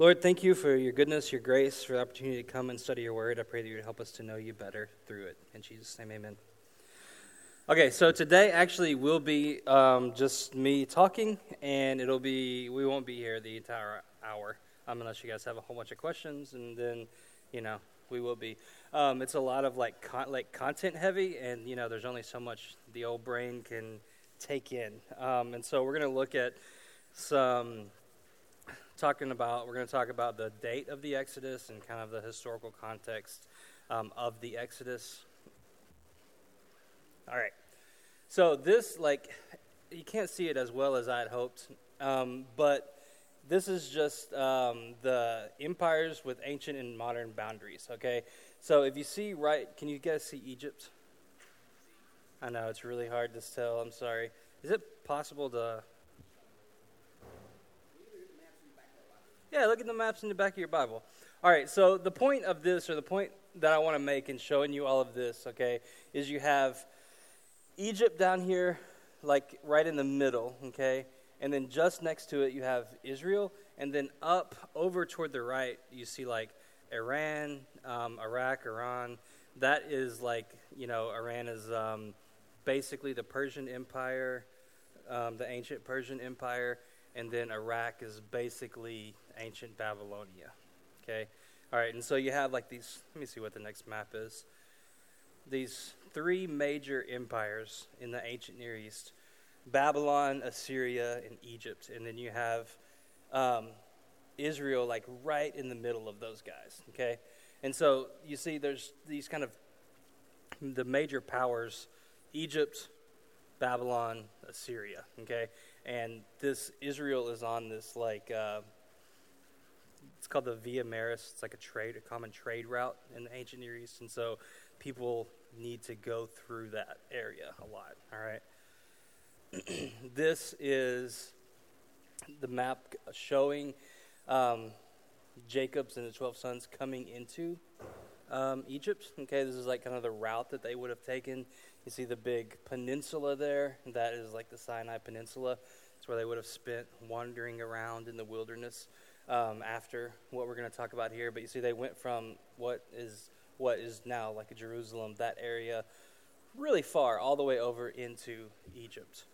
Lord, thank you for your goodness, your grace, for the opportunity to come and study your word. I pray that you would help us to know you better through it. In Jesus' name, amen. Okay, so today actually will be um, just me talking, and it'll be, we won't be here the entire hour um, unless you guys have a whole bunch of questions, and then, you know, we will be. Um, it's a lot of like con- like content heavy, and you know, there's only so much the old brain can take in, um, and so we're going to look at some talking about, we're going to talk about the date of the Exodus and kind of the historical context um, of the Exodus. All right. So this, like, you can't see it as well as I had hoped, um, but this is just um, the empires with ancient and modern boundaries, okay? So if you see right, can you guys see Egypt? I know it's really hard to tell. I'm sorry. Is it possible to Yeah, look at the maps in the back of your Bible. All right, so the point of this, or the point that I want to make in showing you all of this, okay, is you have Egypt down here, like right in the middle, okay, and then just next to it you have Israel, and then up over toward the right you see like Iran, um, Iraq, Iran. That is like you know Iran is um, basically the Persian Empire, um, the ancient Persian Empire, and then Iraq is basically ancient Babylonia. Okay? All right, and so you have like these, let me see what the next map is. These three major empires in the ancient Near East Babylon, Assyria, and Egypt. And then you have um, Israel like right in the middle of those guys. Okay? And so you see there's these kind of the major powers Egypt, Babylon, Assyria. Okay? And this Israel is on this like. Uh, it's called the Via Maris. It's like a trade, a common trade route in the ancient Near East, and so people need to go through that area a lot. All right. this is the map showing um, Jacob's and the twelve sons coming into um, Egypt. Okay, this is like kind of the route that they would have taken. You see the big peninsula there. That is like the Sinai Peninsula. It's where they would have spent wandering around in the wilderness um, after what we're going to talk about here. But you see, they went from what is what is now like Jerusalem, that area, really far, all the way over into Egypt.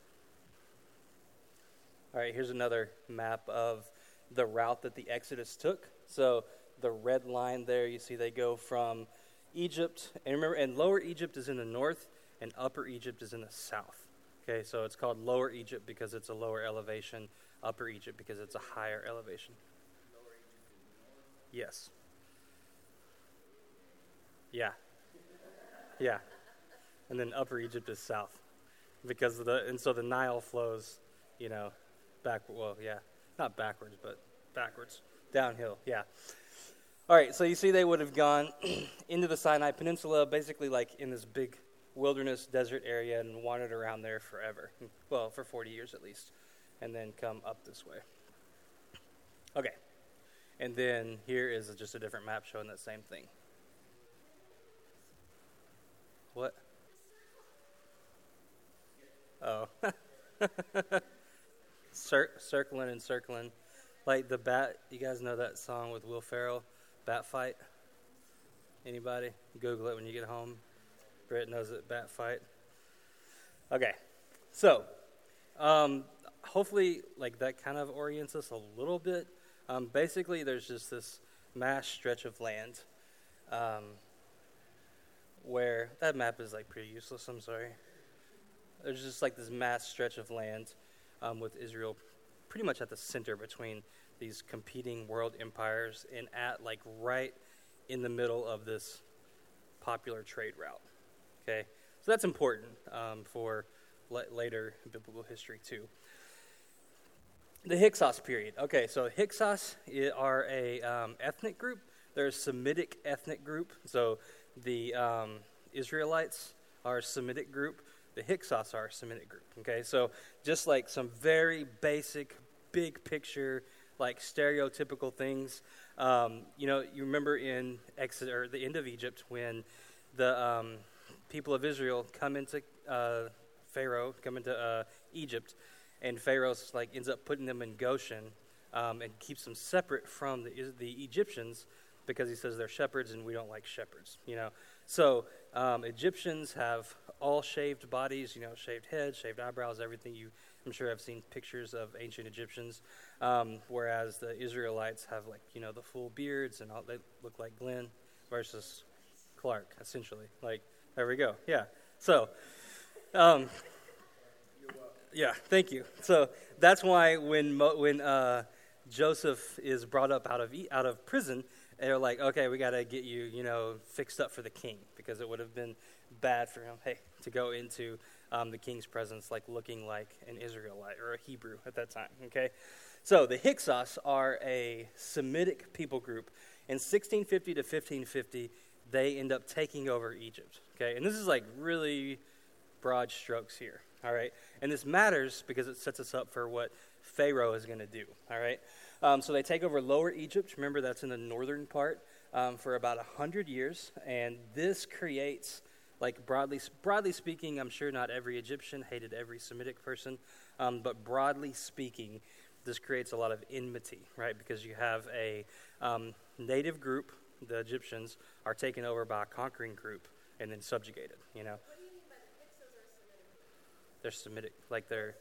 All right, here's another map of the route that the Exodus took. So the red line there, you see, they go from Egypt, and remember, and Lower Egypt is in the north, and Upper Egypt is in the south. Okay, so it's called Lower Egypt because it's a lower elevation, Upper Egypt because it's a higher elevation. Yes. Yeah. Yeah. And then Upper Egypt is south. Because the and so the Nile flows, you know, back well, yeah. Not backwards, but backwards. Downhill, yeah. All right, so you see they would have gone into the Sinai Peninsula, basically like in this big wilderness desert area and wandered around there forever. Hmm. Well, for 40 years at least. And then come up this way. Okay. And then here is just a different map showing that same thing. What? Oh. Cir- circling and circling. Like the bat, you guys know that song with Will Ferrell, Bat Fight? Anybody? Google it when you get home. Britt knows it, Bat Fight. Okay. So, um, hopefully, like that kind of orients us a little bit um, basically, there's just this mass stretch of land um, where that map is like pretty useless. I'm sorry. There's just like this mass stretch of land um, with Israel pretty much at the center between these competing world empires and at like right in the middle of this popular trade route. Okay, so that's important um, for le- later biblical history too. The Hyksos period. Okay, so Hyksos are a um, ethnic group. They're a Semitic ethnic group. So the um, Israelites are a Semitic group. The Hyksos are a Semitic group. Okay, so just like some very basic, big picture, like stereotypical things. Um, you know, you remember in Exodus or the end of Egypt when the um, people of Israel come into uh, Pharaoh, come into uh, Egypt and Pharaoh like ends up putting them in Goshen, um, and keeps them separate from the, the Egyptians because he says they're shepherds and we don't like shepherds, you know. So um, Egyptians have all shaved bodies, you know, shaved heads, shaved eyebrows, everything. You, I'm sure I've seen pictures of ancient Egyptians, um, whereas the Israelites have like you know the full beards and all. They look like Glenn versus Clark, essentially. Like there we go. Yeah. So, um, yeah. Thank you. So that's why when when uh, Joseph is brought up out of out of prison, they're like, okay, we got to get you, you know, fixed up for the king because it would have been bad for him, hey, to go into um, the king's presence like looking like an Israelite or a Hebrew at that time. Okay, so the Hyksos are a Semitic people group. In 1650 to 1550, they end up taking over Egypt. Okay, and this is like really broad strokes here. All right, and this matters because it sets us up for what Pharaoh is going to do. All right. Um, so they take over Lower Egypt. Remember, that's in the northern part um, for about 100 years. And this creates, like broadly, broadly speaking, I'm sure not every Egyptian hated every Semitic person, um, but broadly speaking, this creates a lot of enmity, right? Because you have a um, native group, the Egyptians, are taken over by a conquering group and then subjugated, you know? you the They're Semitic, like they're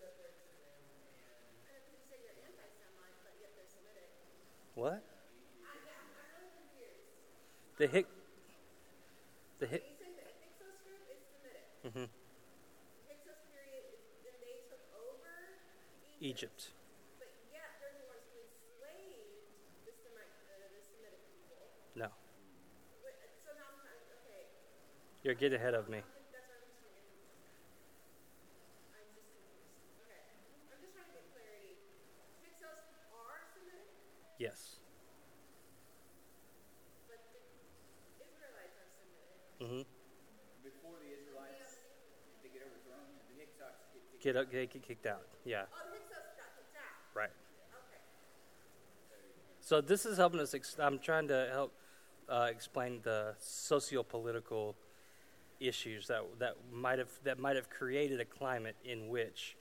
What? The Hick. The Hick. Mm-hmm. Egypt. But yet they're the ones who enslaved the, Semitic, uh, the Semitic people. No. So now I'm okay. You're getting ahead of me. Yes. But the Israelites are Semitic. Mm-hmm. Before the Israelites, they get overthrown, the Hyksos get, get, get, get kicked out. Yeah. Oh, the Hyksos got kicked out. Right. Okay. So this is helping us. Ex- I'm trying to help uh, explain the socio-political issues that that might have that might have created a climate in which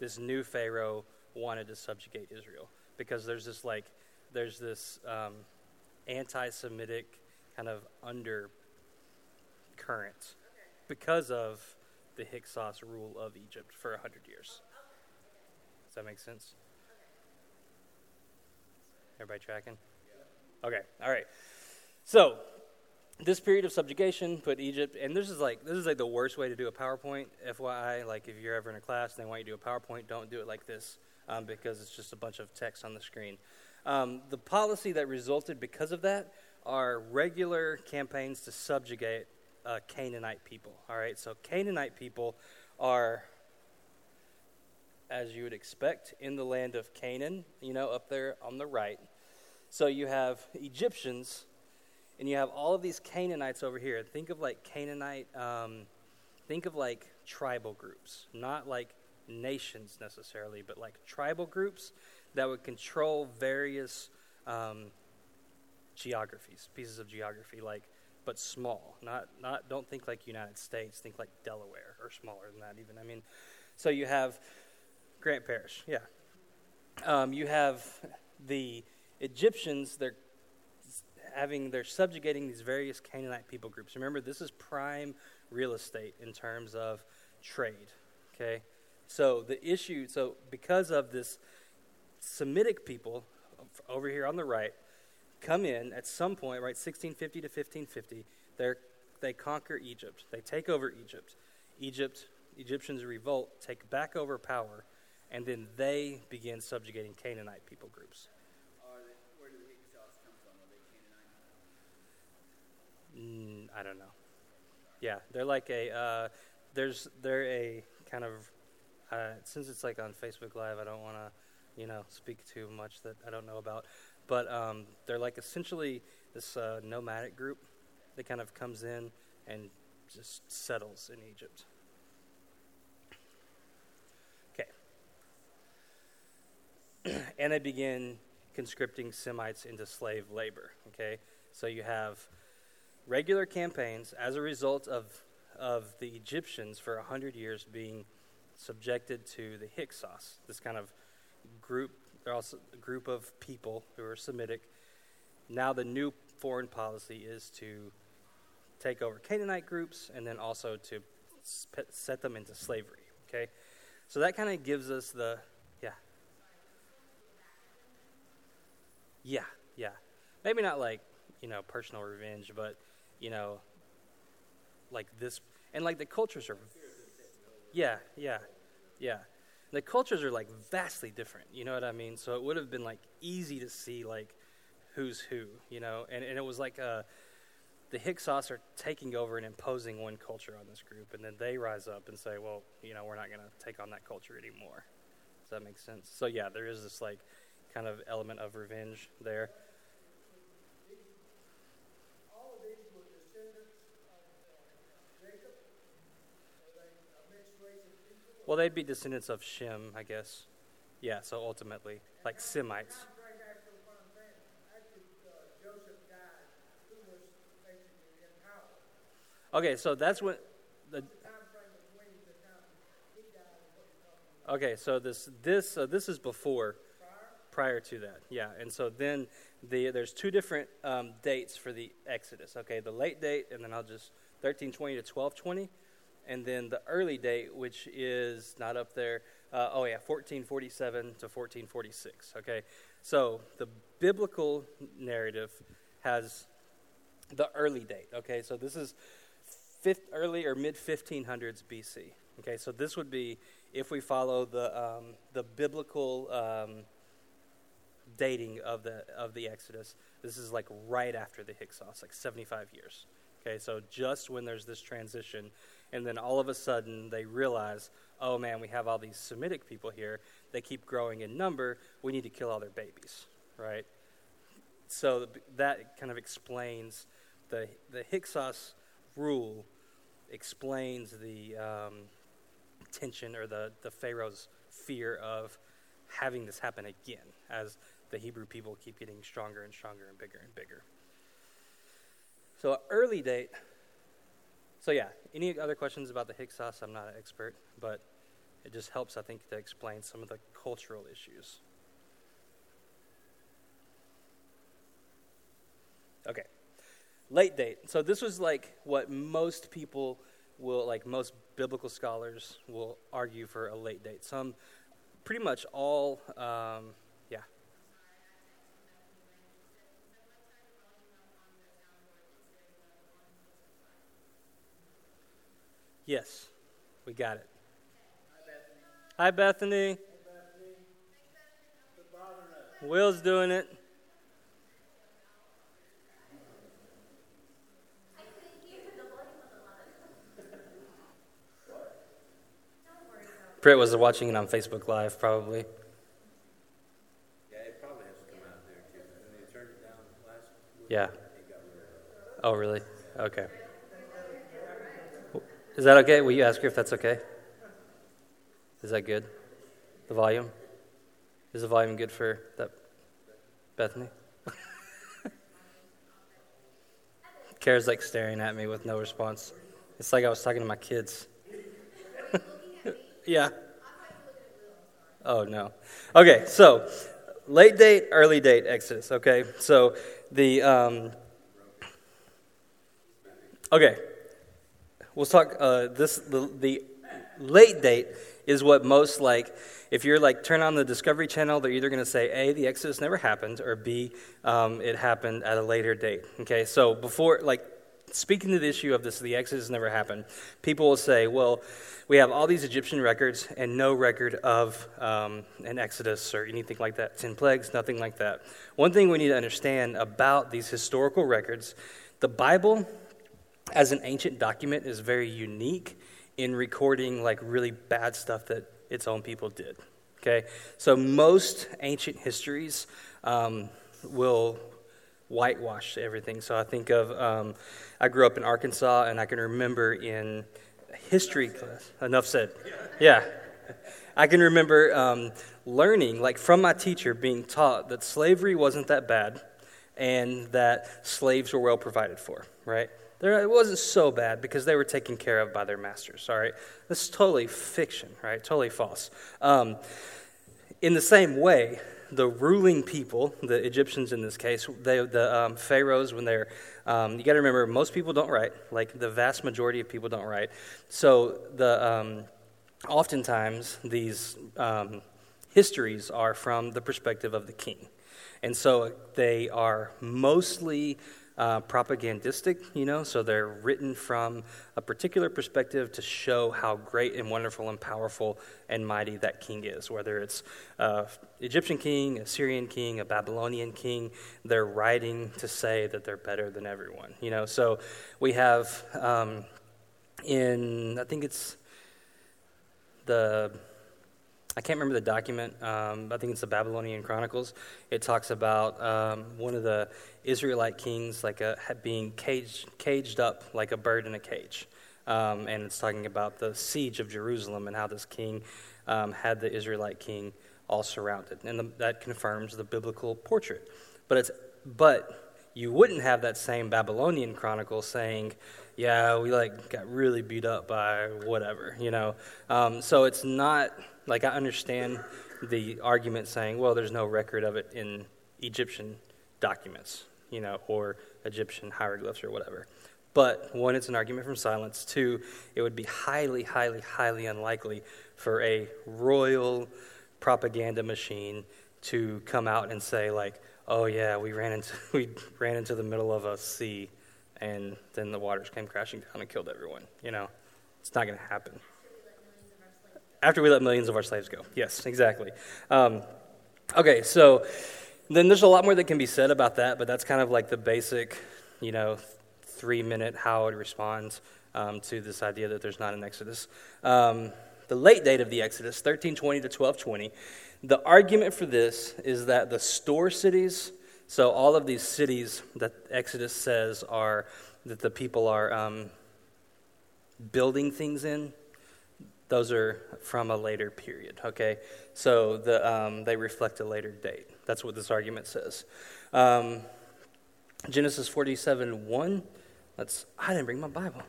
this new Pharaoh wanted to subjugate Israel because there's this like there's this um, anti Semitic kind of undercurrent because of the Hyksos rule of Egypt for 100 years. Does that make sense? Everybody tracking? Okay, all right. So, this period of subjugation put Egypt, and this is like this is like the worst way to do a PowerPoint. FYI, like if you're ever in a class and they want you to do a PowerPoint, don't do it like this um, because it's just a bunch of text on the screen. Um, the policy that resulted because of that are regular campaigns to subjugate uh, Canaanite people. All right, so Canaanite people are, as you would expect, in the land of Canaan, you know, up there on the right. So you have Egyptians, and you have all of these Canaanites over here. Think of like Canaanite, um, think of like tribal groups, not like nations necessarily, but like tribal groups that would control various um, geographies, pieces of geography, like but small. Not not don't think like United States. Think like Delaware or smaller than that even. I mean, so you have Grant Parish, yeah. Um, you have the Egyptians. They're having they're subjugating these various Canaanite people groups. Remember, this is prime real estate in terms of trade. Okay, so the issue. So because of this Semitic people over here on the right come in at some point, right, 1650 to 1550. They they conquer Egypt. They take over Egypt. Egypt, Egyptians revolt, take back over power, and then they begin subjugating Canaanite people groups. where do the Hyksos come from? Are they Canaanite? Mm, I don't know. Yeah, they're like a uh, there's they're a kind of uh, since it's like on Facebook Live. I don't want to you know, speak too much that I don't know about. But um, they're like essentially this uh, nomadic group that kind of comes in and just settles in Egypt. Okay. and they begin conscripting Semites into slave labor. Okay. So you have regular campaigns as a result of, of the Egyptians for 100 years being subjected to the Hyksos, this kind of group they're also a group of people who are Semitic. Now the new foreign policy is to take over Canaanite groups and then also to set them into slavery. Okay, so that kind of gives us the yeah, yeah, yeah. Maybe not like you know personal revenge, but you know, like this and like the cultures are. Yeah, yeah, yeah. The cultures are like vastly different. You know what I mean? So it would have been like easy to see like who's who. You know, and and it was like uh the Hyksos are taking over and imposing one culture on this group, and then they rise up and say, well, you know, we're not going to take on that culture anymore. Does that make sense? So, yeah, there is this, like, kind of element of revenge there. Well, they'd be descendants of Shem, I guess. Yeah, so ultimately, like Semites. Okay, so that's when the. Okay, so this this uh, this is before, prior to that, yeah, and so then the there's two different um, dates for the Exodus. Okay, the late date, and then I'll just thirteen twenty to twelve twenty, and then the early date, which is not up there. Uh, oh yeah, fourteen forty seven to fourteen forty six. Okay, so the biblical narrative has the early date. Okay, so this is fifth, early or mid 1500s BC. Okay, so this would be if we follow the um, the biblical um, dating of the of the Exodus. This is like right after the Hyksos, like 75 years. Okay, so just when there's this transition, and then all of a sudden they realize, oh man, we have all these Semitic people here. They keep growing in number. We need to kill all their babies, right? So that kind of explains the the Hyksos rule explains the um, tension or the, the Pharaoh's fear of having this happen again as the Hebrew people keep getting stronger and stronger and bigger and bigger. So, an early date. So, yeah, any other questions about the Hyksos? I'm not an expert, but it just helps, I think, to explain some of the cultural issues. Okay late date. So this was like what most people will, like most biblical scholars will argue for a late date. Some, pretty much all, um, yeah. Yes, we got it. Hi, Bethany. Hi, Bethany. Will's doing it. Britt was watching it on Facebook Live, probably. Yeah, it probably has to come out there too. When they turned it down last week, Yeah. Oh, really? Okay. Is that okay? Will you ask her if that's okay? Is that good? The volume? Is the volume good for that Bethany? Kara's like staring at me with no response. It's like I was talking to my kids. Yeah. Oh, no. Okay, so late date, early date Exodus, okay? So the, um, okay, we'll talk, uh, this, the, the late date is what most like, if you're like turn on the Discovery Channel, they're either going to say A, the Exodus never happened, or B, um, it happened at a later date. Okay, so before, like, speaking to the issue of this, the Exodus never happened, people will say, well, we have all these Egyptian records and no record of um, an Exodus or anything like that. Ten plagues, nothing like that. One thing we need to understand about these historical records the Bible, as an ancient document, is very unique in recording like really bad stuff that its own people did. Okay? So most ancient histories um, will whitewash everything. So I think of, um, I grew up in Arkansas, and I can remember in history class, enough said. Yeah. I can remember um, learning, like from my teacher, being taught that slavery wasn't that bad and that slaves were well provided for, right? It wasn't so bad because they were taken care of by their masters, all right? This is totally fiction, right? Totally false. Um, in the same way, the ruling people, the Egyptians in this case, they, the um, pharaohs, when they're, um, you got to remember, most people don't write. Like the vast majority of people don't write. So the, um, oftentimes these um, histories are from the perspective of the king, and so they are mostly uh, propagandistic, you know, so they're written from a particular perspective to show how great and wonderful and powerful and mighty that king is. Whether it's uh, Egyptian king, a Syrian king, a Babylonian king, they're writing to say that they're better than everyone, you know. So we have um, in, I think it's the I can't remember the document. Um, I think it's the Babylonian Chronicles. It talks about um, one of the Israelite kings like a, being caged, caged up like a bird in a cage. Um, and it's talking about the siege of Jerusalem and how this king um, had the Israelite king all surrounded. And the, that confirms the biblical portrait. But, it's, but you wouldn't have that same Babylonian chronicle saying, yeah, we like got really beat up by whatever, you know. Um, so it's not like, I understand the argument saying, well, there's no record of it in Egyptian documents, you know, or Egyptian hieroglyphs or whatever. But one, it's an argument from silence. Two, it would be highly, highly, highly unlikely for a royal propaganda machine to come out and say, like, oh yeah, we ran into we ran into the middle of a sea, and then the waters came crashing down and killed everyone. You know, it's not going to happen. After we let millions of our slaves go. Yes, exactly. Um, okay, so then there's a lot more that can be said about that, but that's kind of like the basic, you know, three minute how it responds um, to this idea that there's not an Exodus. Um, the late date of the Exodus, 1320 to 1220, the argument for this is that the store cities, so all of these cities that Exodus says are that the people are um, building things in, those are from a later period, okay? So the, um, they reflect a later date. That's what this argument says. Um, Genesis 47 1. Let's, I didn't bring my Bible.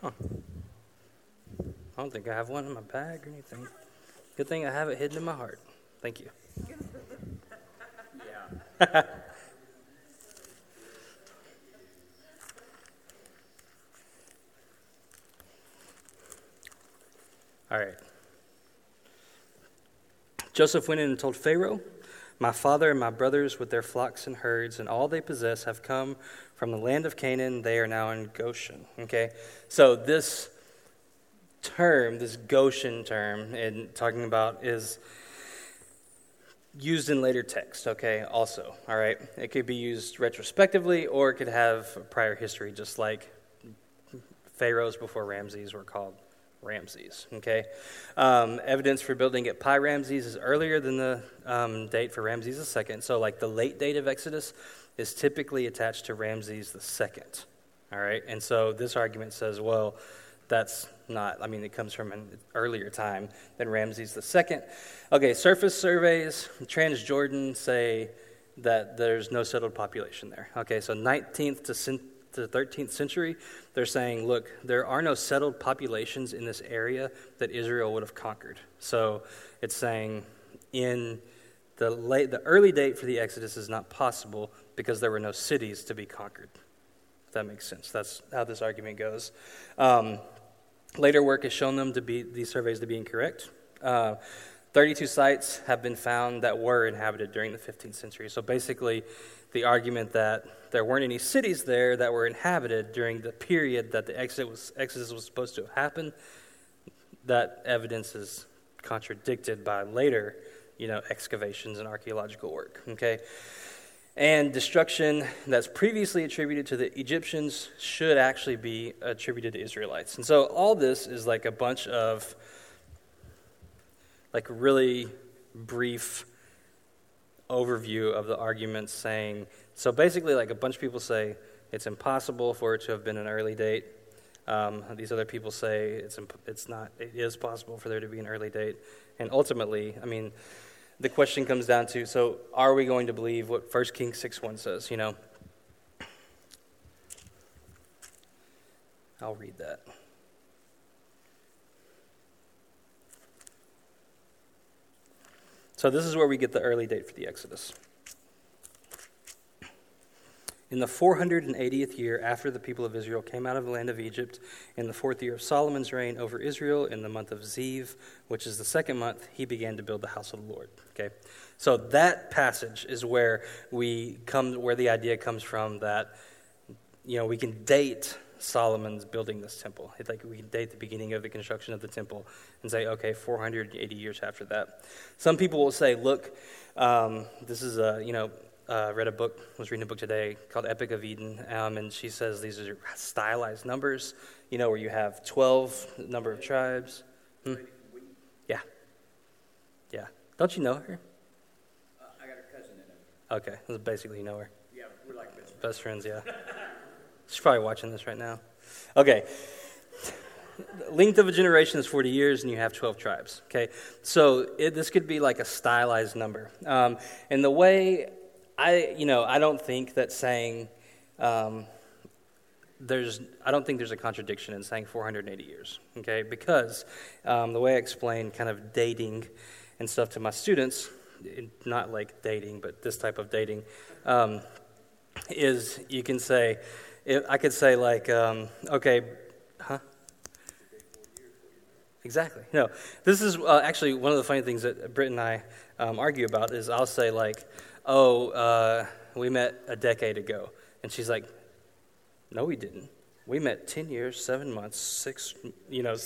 Huh. I don't think I have one in my bag or anything. Good thing I have it hidden in my heart. Thank you. All right. Joseph went in and told Pharaoh, My father and my brothers, with their flocks and herds and all they possess, have come from the land of Canaan. They are now in Goshen. Okay? So, this term, this Goshen term, and talking about is used in later text, okay, also, all right? It could be used retrospectively or it could have prior history, just like pharaohs before Ramses were called Ramses. Okay, um, evidence for building at Pi Ramses is earlier than the um, date for Ramses II. So, like the late date of Exodus is typically attached to Ramses II. All right, and so this argument says, well, that's not. I mean, it comes from an earlier time than Ramses II. Okay, surface surveys, Transjordan say that there's no settled population there. Okay, so 19th to the 13th century, they're saying, look, there are no settled populations in this area that Israel would have conquered. So it's saying in the, late, the early date for the Exodus is not possible because there were no cities to be conquered. If that makes sense. That's how this argument goes. Um, later work has shown them to be these surveys to be incorrect. Uh, 32 sites have been found that were inhabited during the 15th century. So basically, the argument that there weren't any cities there that were inhabited during the period that the exodus was, was supposed to have happened, that evidence is contradicted by later, you know, excavations and archaeological work. Okay, and destruction that's previously attributed to the Egyptians should actually be attributed to Israelites. And so all this is like a bunch of like really brief overview of the arguments saying so basically like a bunch of people say it's impossible for it to have been an early date um, these other people say it's, imp- it's not it is possible for there to be an early date and ultimately i mean the question comes down to so are we going to believe what 1 kings 6 1 says you know i'll read that So this is where we get the early date for the Exodus. In the 480th year after the people of Israel came out of the land of Egypt, in the fourth year of Solomon's reign over Israel, in the month of Ziv, which is the second month, he began to build the house of the Lord. Okay, so that passage is where we come, where the idea comes from that you know we can date Solomon's building this temple. It's like we can date the beginning of the construction of the temple and say, okay, 480 years after that. Some people will say, look, um, this is a you know uh, read a book, was reading a book today called Epic of Eden, um, and she says these are stylized numbers, you know, where you have 12 number of tribes. Hmm? Yeah. Yeah. Don't you know her? Uh, I got a cousin in it. Okay, basically you know her. Yeah, we're like best friends. Best friends, yeah. She's probably watching this right now. Okay. Length of a generation is 40 years, and you have 12 tribes. Okay, so it, this could be like a stylized number. Um, and the way I, you know, I don't think that saying um, there's, I don't think there's a contradiction in saying 480 years, okay? Because um, the way I explain kind of dating and stuff to my students, not like dating, but this type of dating, um, is you can say, I could say like, um, okay, huh? Exactly. No, this is uh, actually one of the funny things that Britt and I um, argue about is I'll say like, oh, uh, we met a decade ago. And she's like, no, we didn't. We met 10 years, seven months, six, you know.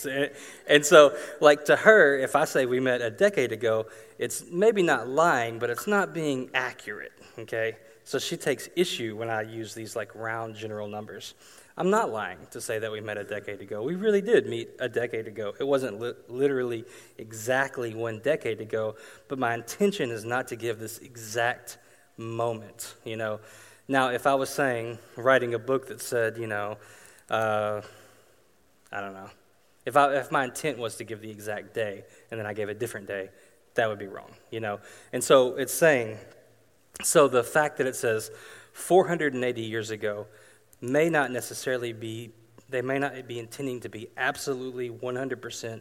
And so, like, to her, if I say we met a decade ago, it's maybe not lying, but it's not being accurate, okay? So she takes issue when I use these, like, round general numbers. I'm not lying to say that we met a decade ago. We really did meet a decade ago. It wasn't li- literally exactly one decade ago, but my intention is not to give this exact moment, you know. Now, if I was saying, writing a book that said, you know, uh, I don't know, if, I, if my intent was to give the exact day and then I gave a different day, that would be wrong, you know. And so it's saying, so the fact that it says 480 years ago, may not necessarily be, they may not be intending to be absolutely 100%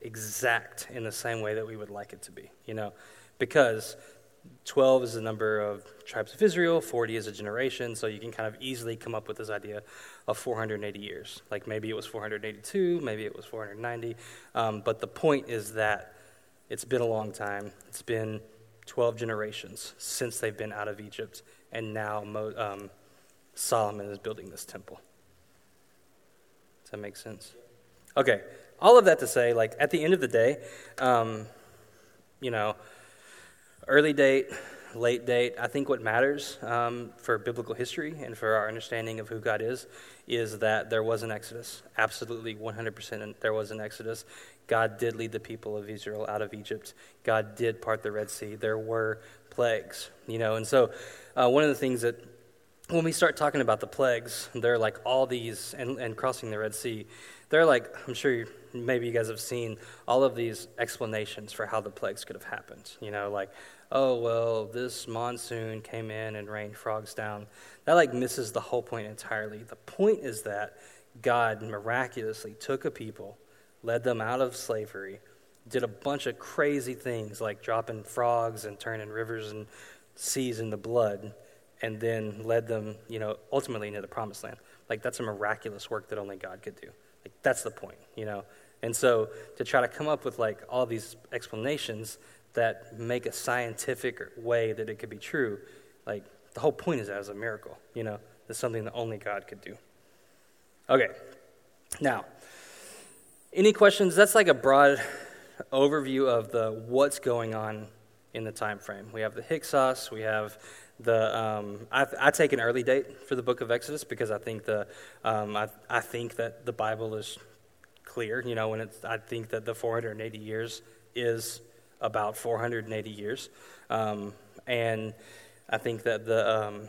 exact in the same way that we would like it to be, you know, because 12 is the number of tribes of Israel, 40 is a generation, so you can kind of easily come up with this idea of 480 years. Like maybe it was 482, maybe it was 490, um, but the point is that it's been a long time. It's been 12 generations since they've been out of Egypt, and now um, Solomon is building this temple. Does that make sense? Okay, all of that to say, like, at the end of the day, um, you know, early date, late date, I think what matters um, for biblical history and for our understanding of who God is is that there was an exodus. Absolutely, 100% there was an exodus. God did lead the people of Israel out of Egypt. God did part the Red Sea. There were plagues, you know, and so uh, one of the things that when we start talking about the plagues, they're like all these, and, and crossing the Red Sea, they're like, I'm sure maybe you guys have seen all of these explanations for how the plagues could have happened. You know, like, oh, well, this monsoon came in and rained frogs down. That like misses the whole point entirely. The point is that God miraculously took a people, led them out of slavery, did a bunch of crazy things like dropping frogs and turning rivers and seas into blood and then led them, you know, ultimately into the promised land. Like that's a miraculous work that only God could do. Like that's the point, you know. And so to try to come up with like all these explanations that make a scientific way that it could be true, like the whole point is that it's a miracle, you know. It's something that only God could do. Okay. Now, any questions? That's like a broad overview of the what's going on in the time frame. We have the Hyksos, we have the um, I, I, take an early date for the book of Exodus because I think the um, I, I think that the Bible is clear. You know, when it's I think that the 480 years is about 480 years, um, and I think that the um,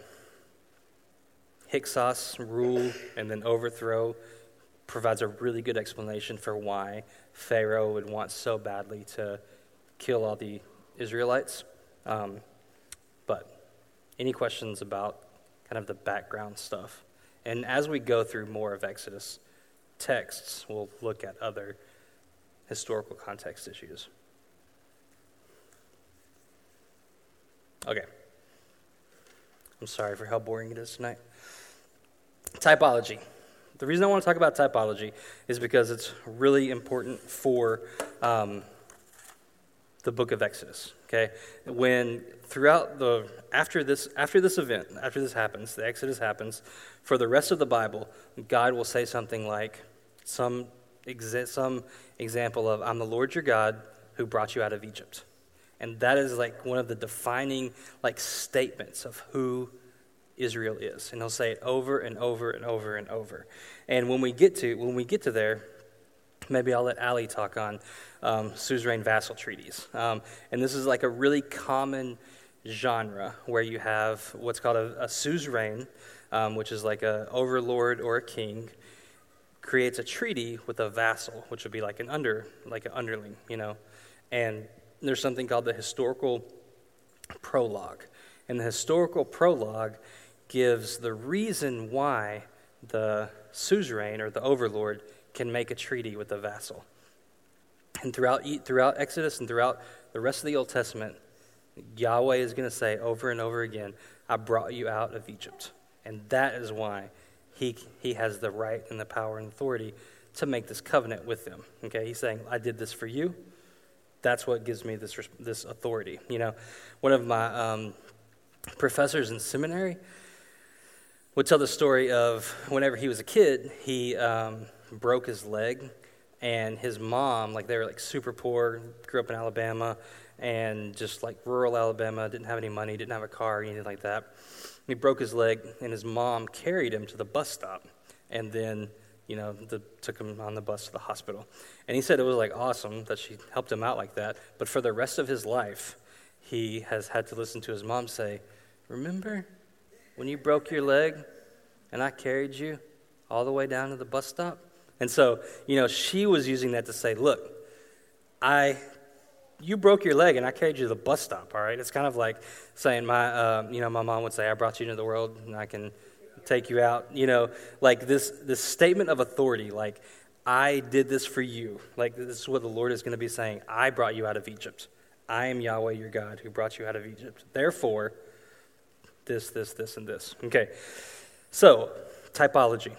Hyksos rule and then overthrow provides a really good explanation for why Pharaoh would want so badly to kill all the Israelites. Um, any questions about kind of the background stuff? And as we go through more of Exodus texts, we'll look at other historical context issues. Okay. I'm sorry for how boring it is tonight. Typology. The reason I want to talk about typology is because it's really important for um, the book of Exodus. Okay, when throughout the after this after this event after this happens, the Exodus happens. For the rest of the Bible, God will say something like some exa- some example of "I'm the Lord your God who brought you out of Egypt," and that is like one of the defining like statements of who Israel is. And he'll say it over and over and over and over. And when we get to when we get to there, maybe I'll let Ali talk on um, suzerain vassal treaties. Um, and this is like a really common genre where you have what's called a, a suzerain, um, which is like a overlord or a king, creates a treaty with a vassal, which would be like an under like an underling, you know. And there's something called the historical prologue. And the historical prologue gives the reason why the suzerain or the overlord can make a treaty with the vassal. And throughout, throughout Exodus and throughout the rest of the Old Testament, Yahweh is going to say over and over again, I brought you out of Egypt. And that is why he, he has the right and the power and authority to make this covenant with them. Okay, he's saying, I did this for you. That's what gives me this, this authority. You know, one of my um, professors in seminary, would tell the story of whenever he was a kid, he um, broke his leg, and his mom, like they were like super poor, grew up in Alabama, and just like rural Alabama, didn't have any money, didn't have a car, anything like that. He broke his leg, and his mom carried him to the bus stop, and then you know, the, took him on the bus to the hospital. And he said it was like awesome that she helped him out like that. But for the rest of his life, he has had to listen to his mom say, Remember when you broke your leg and I carried you all the way down to the bus stop? And so, you know, she was using that to say, look, I, you broke your leg and I carried you to the bus stop, all right? It's kind of like saying, my, uh, you know, my mom would say, I brought you into the world and I can take you out. You know, like this, this statement of authority, like, I did this for you. Like, this is what the Lord is going to be saying. I brought you out of Egypt. I am Yahweh your God who brought you out of Egypt. Therefore, this, this, this, and this. Okay, so typology.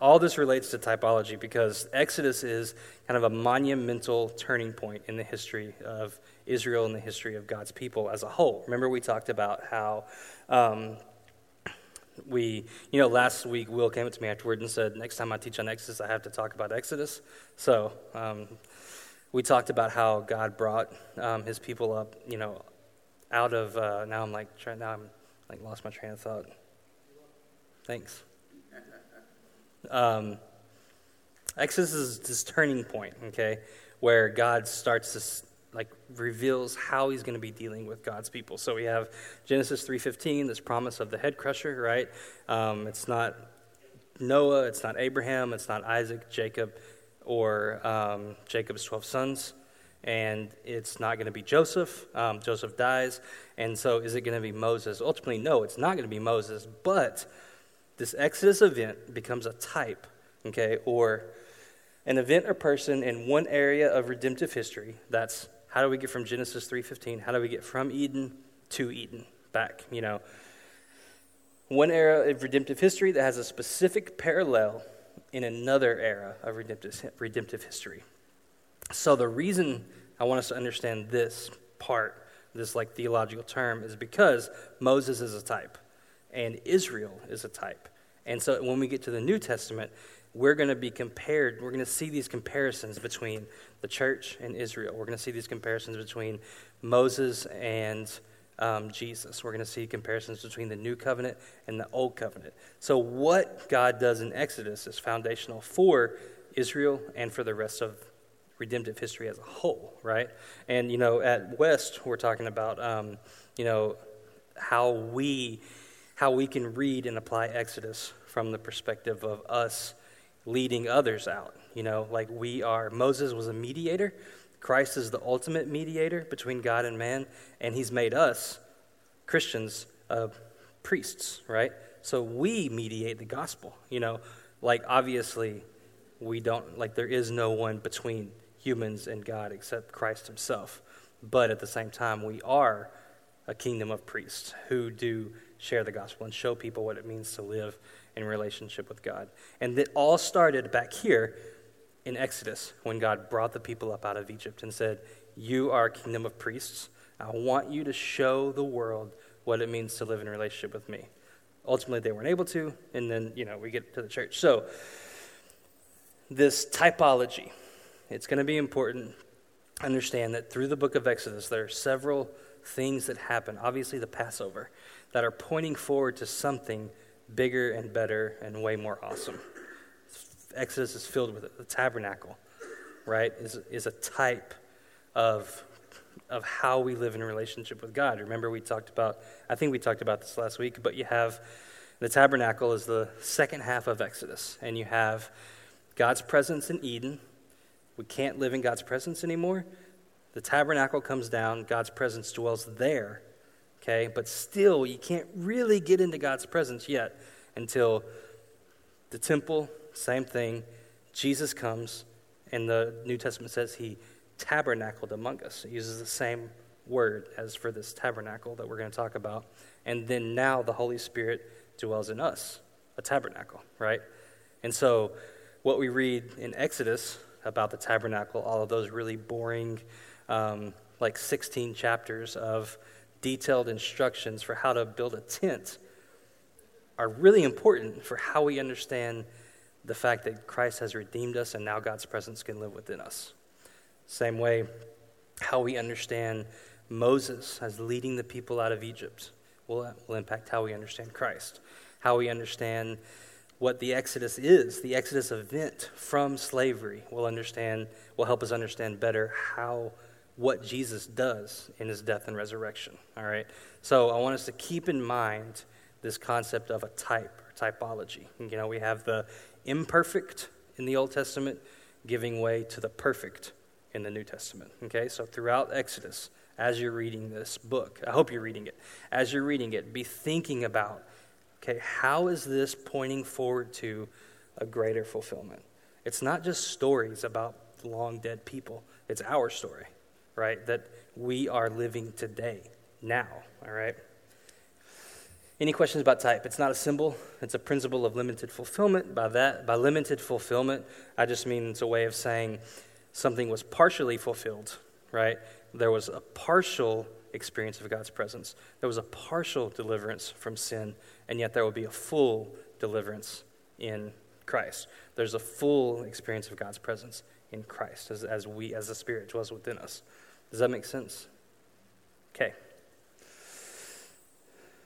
All this relates to typology because Exodus is kind of a monumental turning point in the history of Israel and the history of God's people as a whole. Remember, we talked about how um, we, you know, last week Will came up to me afterward and said, next time I teach on Exodus, I have to talk about Exodus. So um, we talked about how God brought um, his people up, you know, out of, uh, now I'm like, now I'm like lost my train of thought. Thanks. Um, Exodus is this turning point, okay, where God starts to like reveals how he's going to be dealing with God's people. So we have Genesis 3:15, this promise of the head crusher, right? Um, it's not Noah, it's not Abraham, it's not Isaac, Jacob, or um, Jacob's 12 sons and it's not going to be Joseph. Um, Joseph dies, and so is it going to be Moses? Ultimately, no, it's not going to be Moses, but this Exodus event becomes a type, okay, or an event or person in one area of redemptive history. That's how do we get from Genesis 3:15? How do we get from Eden to Eden back, you know? One era of redemptive history that has a specific parallel in another era of redemptive, redemptive history. So the reason I want us to understand this part, this like theological term, is because Moses is a type and Israel is a type. And so when we get to the New Testament, we're going to be compared, we're going to see these comparisons between the church and Israel. We're going to see these comparisons between Moses and um, Jesus. We're going to see comparisons between the new covenant and the old covenant. So, what God does in Exodus is foundational for Israel and for the rest of redemptive history as a whole, right? And, you know, at West, we're talking about, um, you know, how we, how we can read and apply Exodus from the perspective of us leading others out. You know, like we are, Moses was a mediator. Christ is the ultimate mediator between God and man, and he's made us, Christians, uh, priests, right? So we mediate the gospel. You know, like obviously we don't, like there is no one between humans and God except Christ Himself. But at the same time, we are a kingdom of priests who do share the gospel and show people what it means to live in relationship with God. And it all started back here in Exodus when God brought the people up out of Egypt and said, You are a kingdom of priests. I want you to show the world what it means to live in relationship with me. Ultimately, they weren't able to, and then, you know, we get to the church. So, this typology, it's going to be important. Understand that through the book of Exodus, there are several things that happen. Obviously, the Passover, that are pointing forward to something bigger and better and way more awesome. Exodus is filled with it. The tabernacle, right, is, is a type of, of how we live in relationship with God. Remember, we talked about, I think we talked about this last week, but you have the tabernacle is the second half of Exodus, and you have God's presence in Eden. We can't live in God's presence anymore. The tabernacle comes down, God's presence dwells there. Okay, but still, you can't really get into God's presence yet until the temple, same thing. Jesus comes, and the New Testament says he tabernacled among us. It uses the same word as for this tabernacle that we're going to talk about. And then now the Holy Spirit dwells in us, a tabernacle, right? And so what we read in Exodus about the tabernacle, all of those really boring, um, like 16 chapters of detailed instructions for how to build a tent, are really important for how we understand the fact that Christ has redeemed us and now God's presence can live within us. Same way, how we understand Moses as leading the people out of Egypt will, will impact how we understand Christ. How we understand what the Exodus is, the Exodus event from slavery, will understand, will help us understand better how what Jesus does in his death and resurrection. All right? So I want us to keep in mind this concept of a type or typology. You know, we have the imperfect in the Old Testament giving way to the perfect in the New Testament. Okay? So throughout Exodus, as you're reading this book, I hope you're reading it. As you're reading it, be thinking about, okay, how is this pointing forward to a greater fulfillment? It's not just stories about long dead people, it's our story right? That we are living today, now, all right? Any questions about type? It's not a symbol, it's a principle of limited fulfillment. By that, by limited fulfillment, I just mean it's a way of saying something was partially fulfilled, right? There was a partial experience of God's presence. There was a partial deliverance from sin, and yet there will be a full deliverance in Christ. There's a full experience of God's presence in Christ as, as we, as the Spirit dwells within us. Does that make sense? Okay.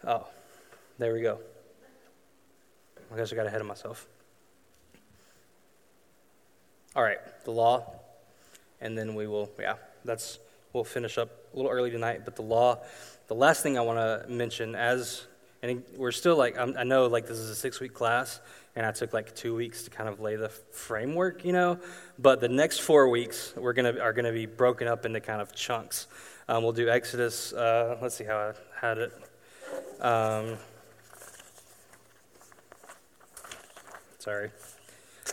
Oh, there we go. I guess I got ahead of myself. All right, the law, and then we will, yeah, that's, we'll finish up a little early tonight, but the law, the last thing I want to mention as, and we're still like, I'm, i know like this is a six week class, and I took like two weeks to kind of lay the framework, you know. But the next four weeks we're gonna are gonna be broken up into kind of chunks. Um, we'll do Exodus. Uh, let's see how I had it. Um, sorry,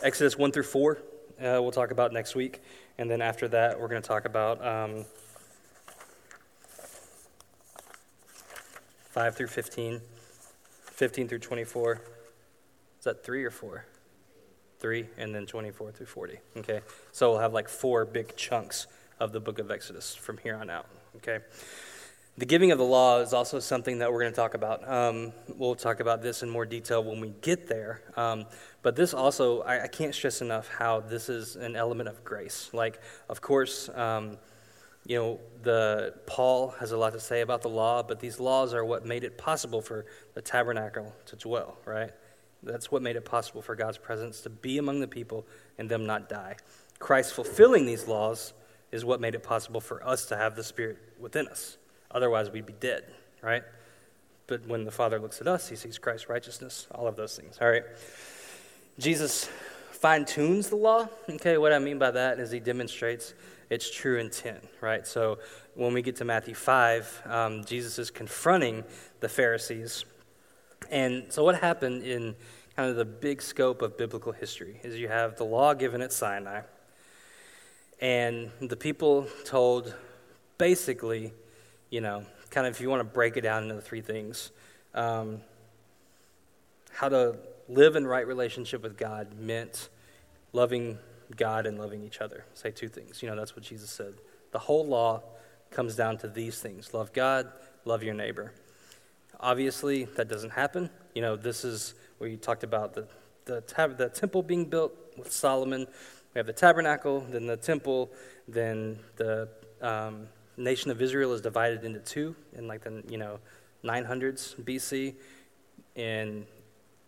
Exodus one through four. Uh, we'll talk about next week, and then after that we're to talk about um, five through 15, 15 through 24. Is that three or four? Three, and then 24 through 40. Okay? So we'll have like four big chunks of the book of Exodus from here on out. Okay? The giving of the law is also something that we're going to talk about. Um, we'll talk about this in more detail when we get there. Um, but this also, I, I, can't stress enough how this is an element of grace. Like, of course, um, you know, the Paul has a lot to say about the law, but these laws are what made it possible for the tabernacle to dwell, right? That's what made it possible for God's presence to be among the people and them not die. Christ fulfilling these laws is what made it possible for us to have the Spirit within us. Otherwise, we'd be dead, right? But when the Father looks at us, he sees Christ's righteousness, all of those things, all right? Jesus fine tunes the law. Okay, what I mean by that is he demonstrates its true intent, right? So when we get to Matthew 5, um, Jesus is confronting the Pharisees. And so what happened in kind of the big scope of biblical history is you have the law given at Sinai, and the people told basically, you know, kind of if you want to break it down into three things, um, how to live in right relationship with God meant loving God and loving each other. Say two things. You know, that's what Jesus said. The whole law comes down to these things love God, love your neighbor. Obviously, that doesn't happen. You know, this is where you talked about the, the, tab- the temple being built with Solomon. We have the tabernacle, then the temple, then the um, nation of Israel is divided into two in like the, you know, 900s BC. And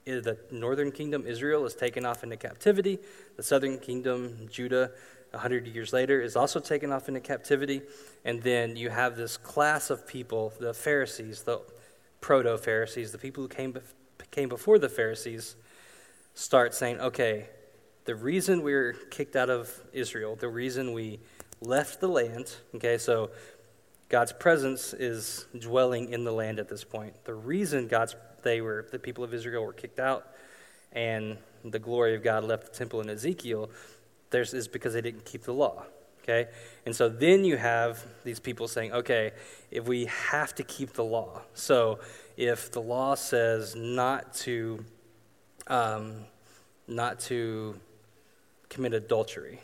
the northern kingdom, Israel, is taken off into captivity. The southern kingdom, Judah, 100 years later, is also taken off into captivity. And then you have this class of people, the Pharisees, the proto Pharisees, the people who came, came before the Pharisees, start saying, okay, the reason we are kicked out of Israel, the reason we left the land, okay, so God's presence is dwelling in the land at this point. The reason God's they were the people of Israel were kicked out and the glory of God left the temple in Ezekiel there's, is because they didn't keep the law. Okay? And so then you have these people saying, okay, if we have to keep the law, so if the law says not to, um, not to commit adultery,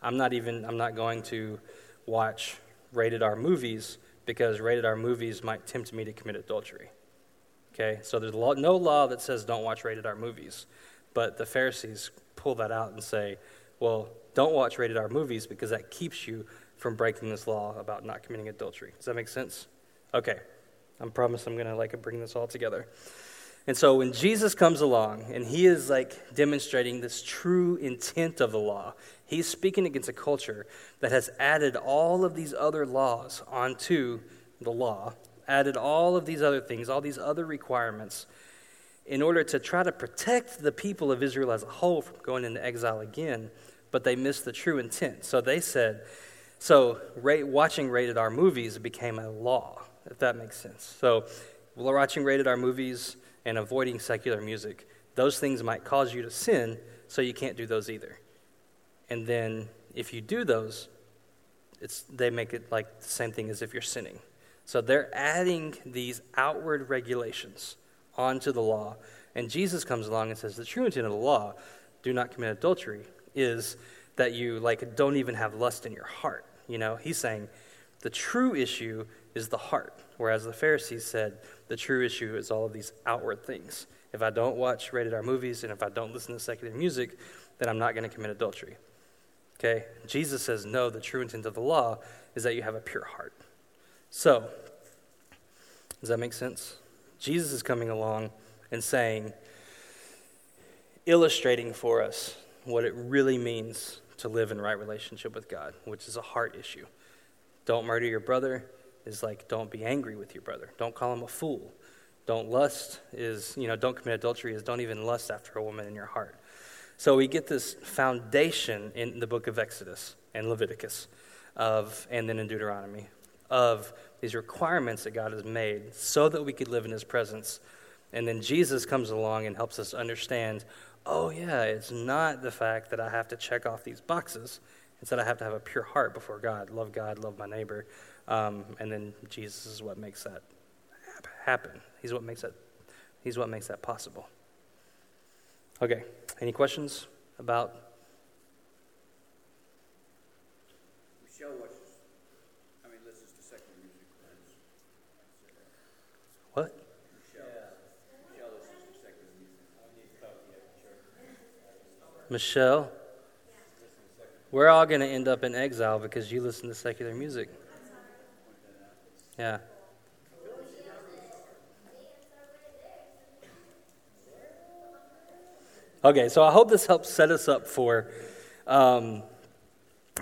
I'm not even, I'm not going to watch rated R movies because rated R movies might tempt me to commit adultery. Okay? So there's no law that says don't watch rated R movies. But the Pharisees pull that out and say, well, don't watch rated R movies because that keeps you from breaking this law about not committing adultery. Does that make sense? Okay. I promise I'm going to like bring this all together. And so when Jesus comes along and he is like demonstrating this true intent of the law, he's speaking against a culture that has added all of these other laws onto the law, added all of these other things, all these other requirements in order to try to protect the people of Israel as a whole from going into exile again but they missed the true intent. So they said, so watching rated R movies became a law, if that makes sense. So watching rated R movies and avoiding secular music, those things might cause you to sin, so you can't do those either. And then if you do those, it's, they make it like the same thing as if you're sinning. So they're adding these outward regulations onto the law. And Jesus comes along and says, The true intent of the law, do not commit adultery, is that you like don't even have lust in your heart. You know, he's saying the true issue is the heart, whereas the Pharisees said the true issue is all of these outward things. If I don't watch rated R movies and if I don't listen to secular music, then I'm not going to commit adultery. Okay? Jesus says, no, the true intent of the law is that you have a pure heart. So, does that make sense? Jesus is coming along and saying, illustrating for us what it really means to live in right relationship with God, which is a heart issue. Don't murder your brother is like don't be angry with your brother. Don't call him a fool. Don't lust is, you know, don't commit adultery is don't even lust after a woman in your heart. So we get this foundation in the book of Exodus and Leviticus of and then in Deuteronomy of these requirements that God has made so that we could live in his presence. And then Jesus comes along and helps us understand oh, yeah, it's not the fact that I have to check off these boxes. It's that I have to have a pure heart before God, love God, love my neighbor. Um, and then Jesus is what makes that happen. He's what makes that, he's what makes that possible. Okay, any questions about? Michelle watches, I mean, listens to secular music. What? Michelle, we're all going to end up in exile because you listen to secular music. Yeah. Okay, so I hope this helps set us up for. Um,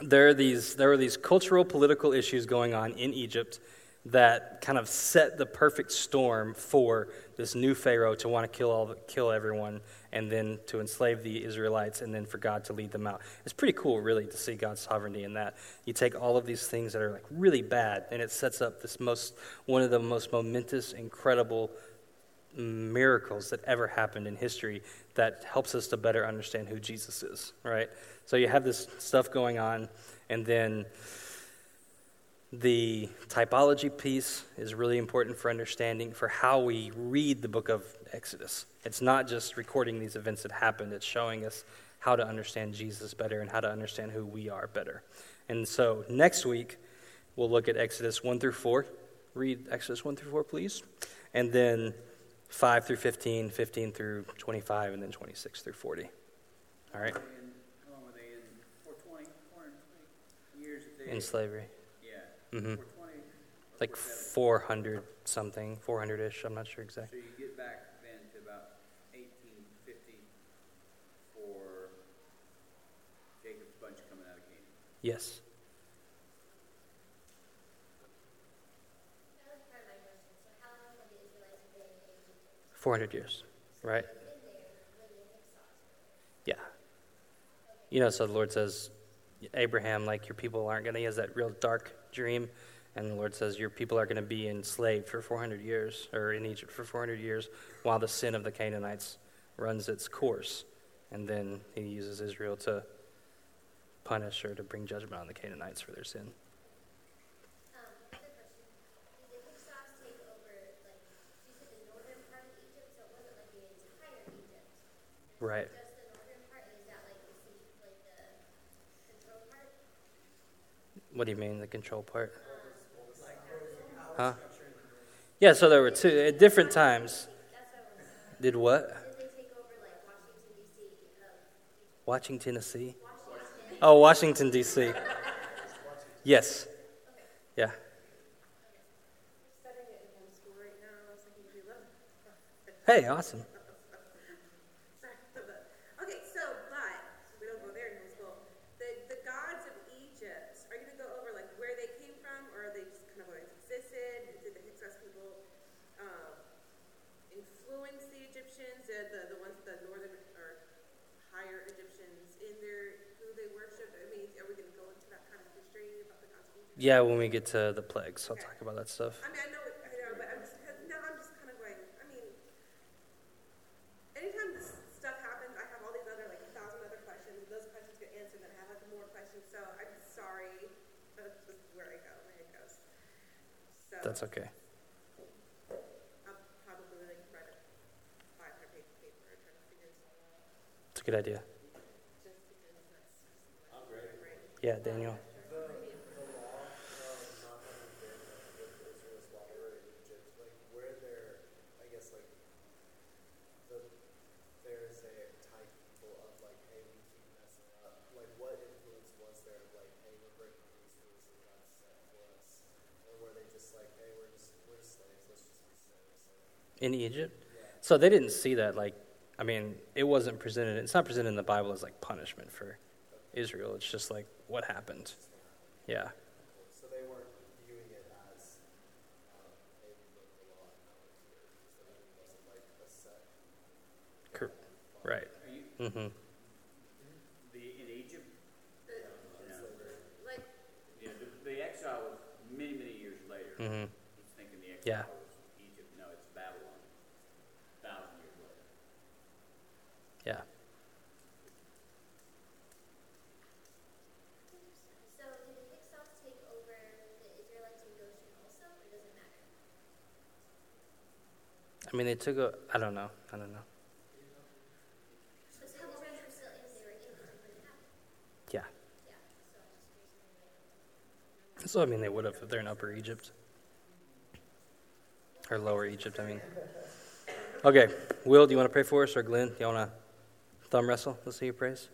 there are these there are these cultural political issues going on in Egypt that kind of set the perfect storm for this new Pharaoh to want to kill all kill everyone and then to enslave the Israelites and then for God to lead them out. It's pretty cool, really, to see God's sovereignty in that. You take all of these things that are like really bad and it sets up this most one of the most momentous, incredible miracles that ever happened in history that helps us to better understand who Jesus is, right? So you have this stuff going on and then The typology piece is really important for understanding for how we read the book of Exodus. It's not just recording these events that happened, it's showing us how to understand Jesus better and how to understand who we are better. And so next week, we'll look at Exodus 1 through 4. Read Exodus 1 through 4, please. And then 5 through 15, 15 through 25, and then 26 through 40. All right? In, how long were they in? 420, 420 years that. In slavery. Yeah. Mhm. 420. Like 400 something, 400 ish, I'm not sure exactly. So you get back then to about 1850 for Jacob's bunch coming out of Canaan. Yes. That was part of my question. So how long have the Israelites been in Egypt? 400 years, right? They've been there when the Hyksos were Yeah. You know, so the Lord says, Abraham, like your people aren't going to, he has that real dark dream. And the Lord says, Your people are going to be enslaved for 400 years, or in Egypt for 400 years, while the sin of the Canaanites runs its course. And then he uses Israel to punish or to bring judgment on the Canaanites for their sin. Um, other question. Did the Hyksos take over, like, you said the northern part of Egypt, so it wasn't like the entire Egypt? Right. Just the northern part, and is that like the city, like the control part? What do you mean, the control part? Huh? Yeah, so there were two, at different times. Did what? Washington D.C. Oh, Washington, D.C. Yes. Yeah. Hey, it in homeschool right now. I was thinking we love. Hey, awesome. Okay, so but we don't go there in homeschool. The the gods of Egypt. Are you gonna go over like where they came from, or are they just kind of always existed? Did the Hyksos people um, influence the Egyptians? Uh, the the ones the northern or higher Egyptians in their who they worship? I mean, are we gonna go into that kind of history about the gods of Egypt? Yeah, when we get to the plagues, I'll talk about that stuff. I mean, I know, I know, but I'm just, now I'm just kind of going, I mean, anytime this stuff happens, I have all these other, like, a thousand other questions, those questions get answered, then I have, like, more questions, so I'm sorry, that's just where I go, where it goes. So, That's okay. I'll probably, like, write a five hundred page paper trying to figure this out, It's a good idea. just because that's just what my brain. Yeah, Daniel. The, the law of not having been with Israel's while they were in Egypt, like where they're, I guess like, the, there's a type people of like, hey, we keep messing up. Like, what influence was there of like, hey, we're breaking these rules that God set for us? Or were they just like, hey, we're just, we're slaves, let's just be slaves? In Egypt? So they didn't see that like, I mean, it wasn't presented, it's not presented in the Bible as like punishment for Israel. It's just like what happened. Yeah. So they weren't viewing it as, um, hey, we broke the law and now we're here. So it wasn't like a set. Cor- right. Are you, Mm-hmm. the, in Egypt? No. Like, Yeah, the, the exile was many, many years later. Mm-hmm. He's thinking the Yeah. exile was Egypt. No, it's Babylon. Thousand years later. Yeah. So did the Hyksos take over the Israelites in Goshen also, or does it matter? I mean, they took a, I don't know. I don't know. Yeah. So, I mean, they would have if they're in Upper Egypt. Or Lower Egypt, I mean. Okay. Will, do you want to pray for us? Or Glenn, do you want to thumb wrestle? Let's see your praise.